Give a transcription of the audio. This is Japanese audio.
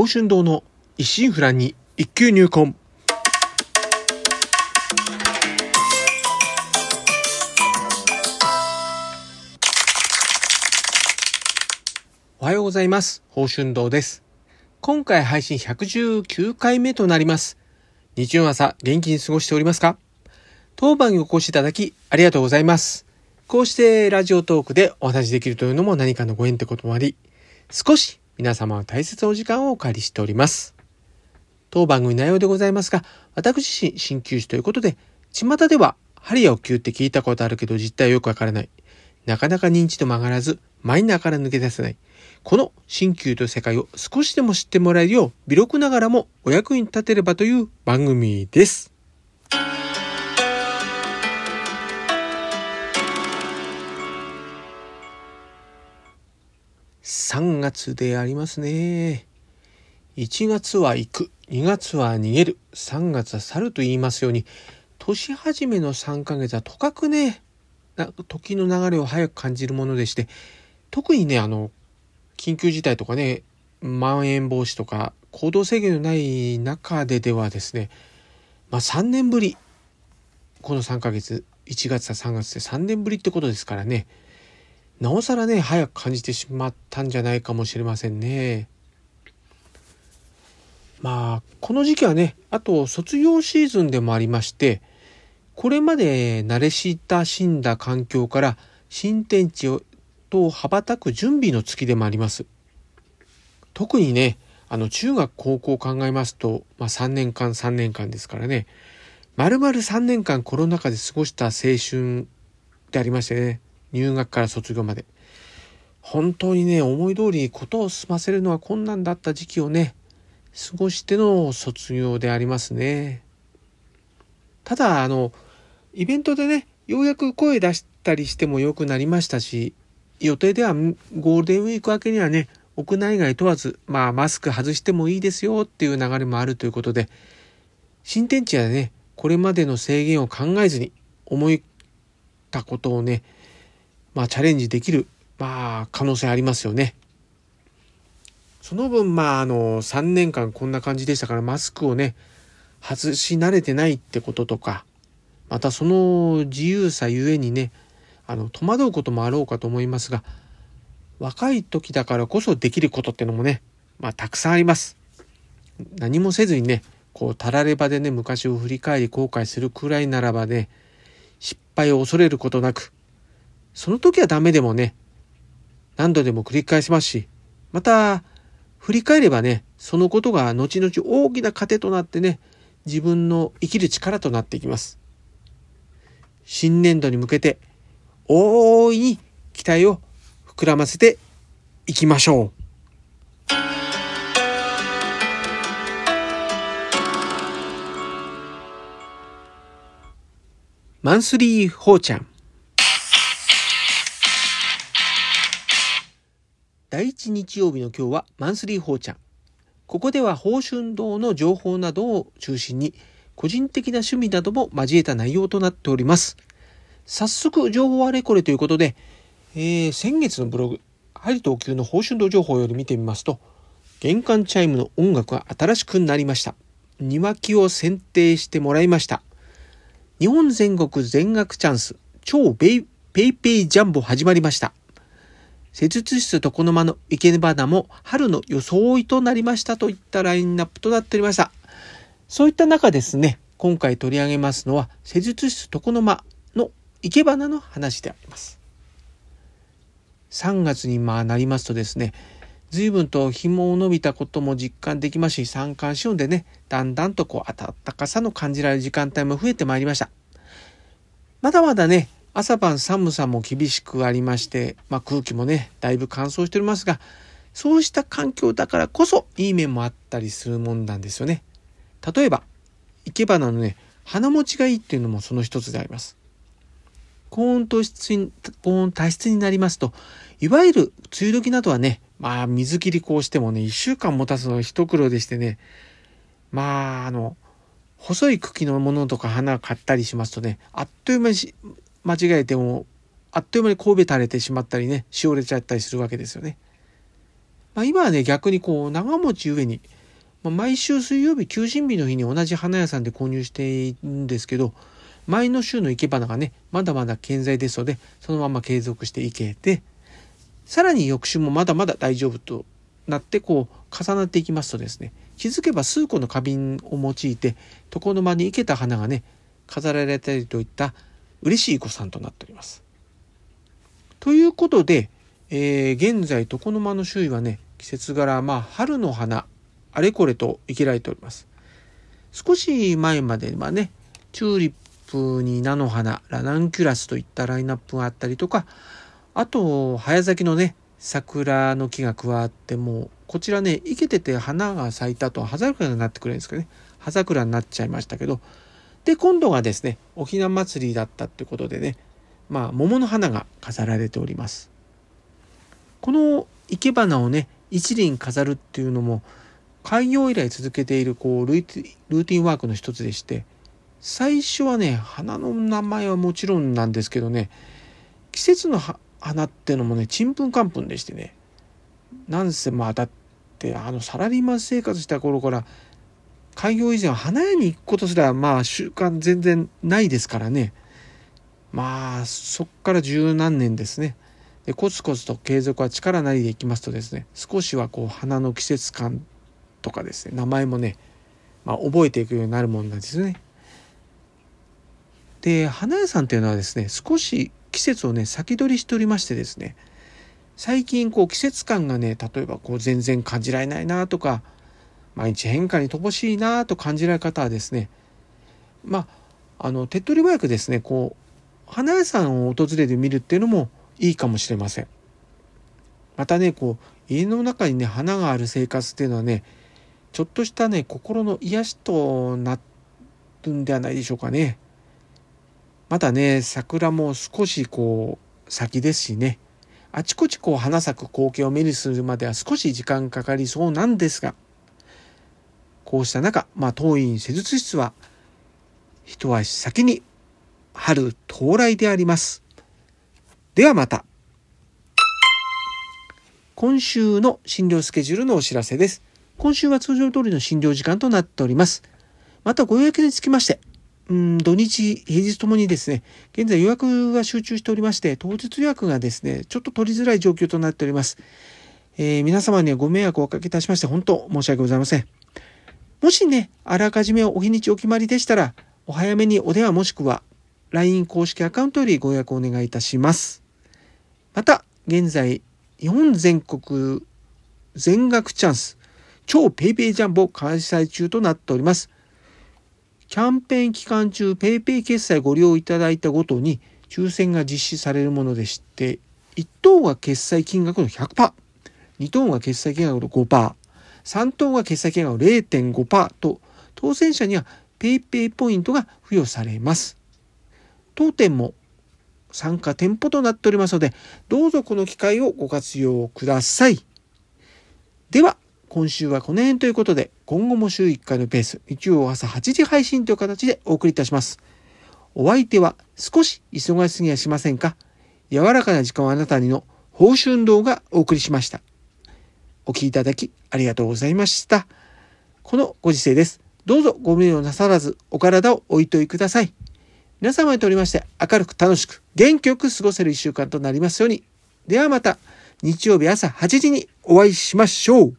宝春堂の一心不乱に一級入魂。おはようございます。宝春堂です。今回配信119回目となります。日曜朝元気に過ごしておりますか当番にお越しいただきありがとうございます。こうしてラジオトークでお話しできるというのも何かのご縁ってこともあり、少し皆様は大切なお時間をお借りしております。当番組内容でございますが、私自身鍼灸師ということで、巷では針やお灸って聞いたことあるけど実態はよくわからない。なかなか認知度も上がらず、マイナーから抜け出せない。この鍼灸という世界を少しでも知ってもらえるよう、微力ながらもお役に立てればという番組です。3月でありますね。1月は行く、2月は逃げる、3月は去ると言いますように、年始めの3ヶ月はとかくね、時の流れを早く感じるものでして、特にね、あの、緊急事態とかね、まん延防止とか行動制限のない中でではですね、まあ3年ぶり、この3ヶ月、1月か3月で3年ぶりってことですからね、なおさらね、早く感じてしまったんじゃないかもしれませんね。まあ、この時期はね、あと卒業シーズンでもありまして、これまで慣れ親しんだ環境から新天地をと羽ばたく準備の月でもあります。特にね、あの中学高校を考えますと、まあ3年間3年間ですからね、丸々3年間コロナ禍で過ごした青春でありましてね、入学から卒業まで。本当にね、思い通りことを済ませるのは困難だった時期をね、過ごしての卒業でありますね。ただ、あの、イベントでね、ようやく声出したりしても良くなりましたし、予定ではゴールデンウィーク明けにはね、屋内外問わず、まあマスク外してもいいですよっていう流れもあるということで、新天地はね、これまでの制限を考えずに思ったことをね、まあチャレンジできる、まあ可能性ありますよね。その分、まああの、3年間こんな感じでしたから、マスクをね、外し慣れてないってこととか、またその自由さゆえにね、あの、戸惑うこともあろうかと思いますが、若い時だからこそできることってのもね、まあたくさんあります。何もせずにね、こう、たらればでね、昔を振り返り後悔するくらいならばね、失敗を恐れることなく、その時はダメでもね、何度でも繰り返しますし、また、振り返ればね、そのことが後々大きな糧となってね、自分の生きる力となっていきます。新年度に向けて、大いに期待を膨らませていきましょう。マンスリーほうちゃん。第一日曜日の今日はマンスリーほうちゃん。ここでは宝春堂の情報などを中心に個人的な趣味なども交えた内容となっております。早速情報あれこれということで、えー、先月のブログ、鍼と灸の宝春堂情報より見てみますと、玄関チャイムの音楽が新しくなりました。庭木を剪定してもらいました。日本全国全額チャンス、超 PayPay ジャンボ始まりました。施術室床の間の生け花も春の装いとなりましたといったラインナップとなっておりました。そういった中ですね、今回取り上げますのは、施術室床の間の生け花の話であります。3月にまあなりますとですね、随分と紐を伸びたことも実感できますし、三寒四温でね、だんだんとこう暖かさの感じられる時間帯も増えてまいりました。まだまだね、朝晩寒さも厳しくありまして、まあ、空気もね、だいぶ乾燥しておりますが、そうした環境だからこそいい面もあったりするもんなんですよね。例えば、生け花のね、花持ちがいいっていうのもその一つであります。高温多湿に、高温多湿になりますと、いわゆる梅雨時などはね、まあ水切りこうしてもね、一週間持たすのが一苦労でしてね、まああの、細い茎のものとか花を買ったりしますとね、あっという間に間違えても、あっという間に神戸垂れてしまったりね、しおれちゃったりするわけですよね。まあ、今はね、逆にこう、長持ち上に、まあ、毎週水曜日、休診日の日に同じ花屋さんで購入しているんですけど、前の週の生け花がね、まだまだ健在ですので、そのまま継続していけて、さらに翌週もまだまだ大丈夫となって、こう、重なっていきますとですね、気づけば数個の花瓶を用いて、床の間に生けた花がね、飾られたりといった嬉しい子さんとなっております。ということで、えー、現在床の間の周囲はね、季節柄、まあ、春の花、あれこれと生きられております。少し前まではね、チューリップに菜の花、ラナンキュラスといったラインナップがあったりとか、あと、早咲きのね、桜の木が加わってもこちらね生けてて花が咲いたと葉桜になってくれるんですけどね葉桜になっちゃいましたけどで今度がですねおひな祭りだったってことでねまあ桃の花が飾られております。この生け花をね一輪飾るっていうのも開業以来続けているこうルーティンワークの一つでして最初はね花の名前はもちろんなんですけどね季節の花ってのもねちんぷんかんぷんでしてね。なんせまあだってあのサラリーマン生活した頃から開業以前は花屋に行くことすらまあ習慣全然ないですからねまあそっから十何年ですねでコツコツと継続は力なりでいきますとですね少しはこう花の季節感とかですね名前もね、まあ、覚えていくようになるもんなんですね。で花屋さんっていうのはですね少し季節をね先取りしておりましてですね最近こう季節感がね例えばこう全然感じられないなとか毎日変化に乏しいなと感じられる方はですねまああの手っ取り早くですねこう花屋さんを訪れてみるっていうのもいいかもしれません。またねこう家の中にね花がある生活っていうのはねちょっとしたね心の癒しとなるんではないでしょうかね。またね桜も少しこう先ですしねあちこちこう花咲く光景を目にするまでは少し時間かかりそうなんですがこうした中、まあ、当院施術室は一足先に春到来であります。ではまた。今週の診療スケジュールのお知らせです。今週は通常通りの診療時間となっております。またご予約につきまして、うん、土日、平日ともにですね、現在予約が集中しておりまして、当日予約がですね、ちょっと取りづらい状況となっております。えー、皆様にはご迷惑をおかけいたしまして、本当申し訳ございません。もしね、あらかじめお日にちお決まりでしたら、お早めにお電話もしくは LINE 公式アカウントよりご予約お願いいたします。また、現在、日本全国全額チャンス、超 PayPay ジャンボ開催中となっております。キャンペーン期間中 PayPay 決済ご利用いただいたごとに抽選が実施されるものでして、1等が決済金額の100%、2等が決済金額の5%、3等が決済金額0.5%と、当選者には PayPay ポイントが付与されます。当店も参加店舗となっておりますので、どうぞこの機会をご活用ください。では、今週はこの辺ということで、今後も週1回のペース、日曜朝8時配信という形でお送りいたします。お相手は少し忙しすぎやしませんか？柔らかな時間をあなたにの報酬運動がお送りしました。お聴きいただきありがとうございました。このご時世です。どうぞご無理をなさらずお体をおいといください。皆様にとりまして明るく楽しく元気よく過ごせる一週間となりますように。ではまた日曜日朝8時にお会いしましょう。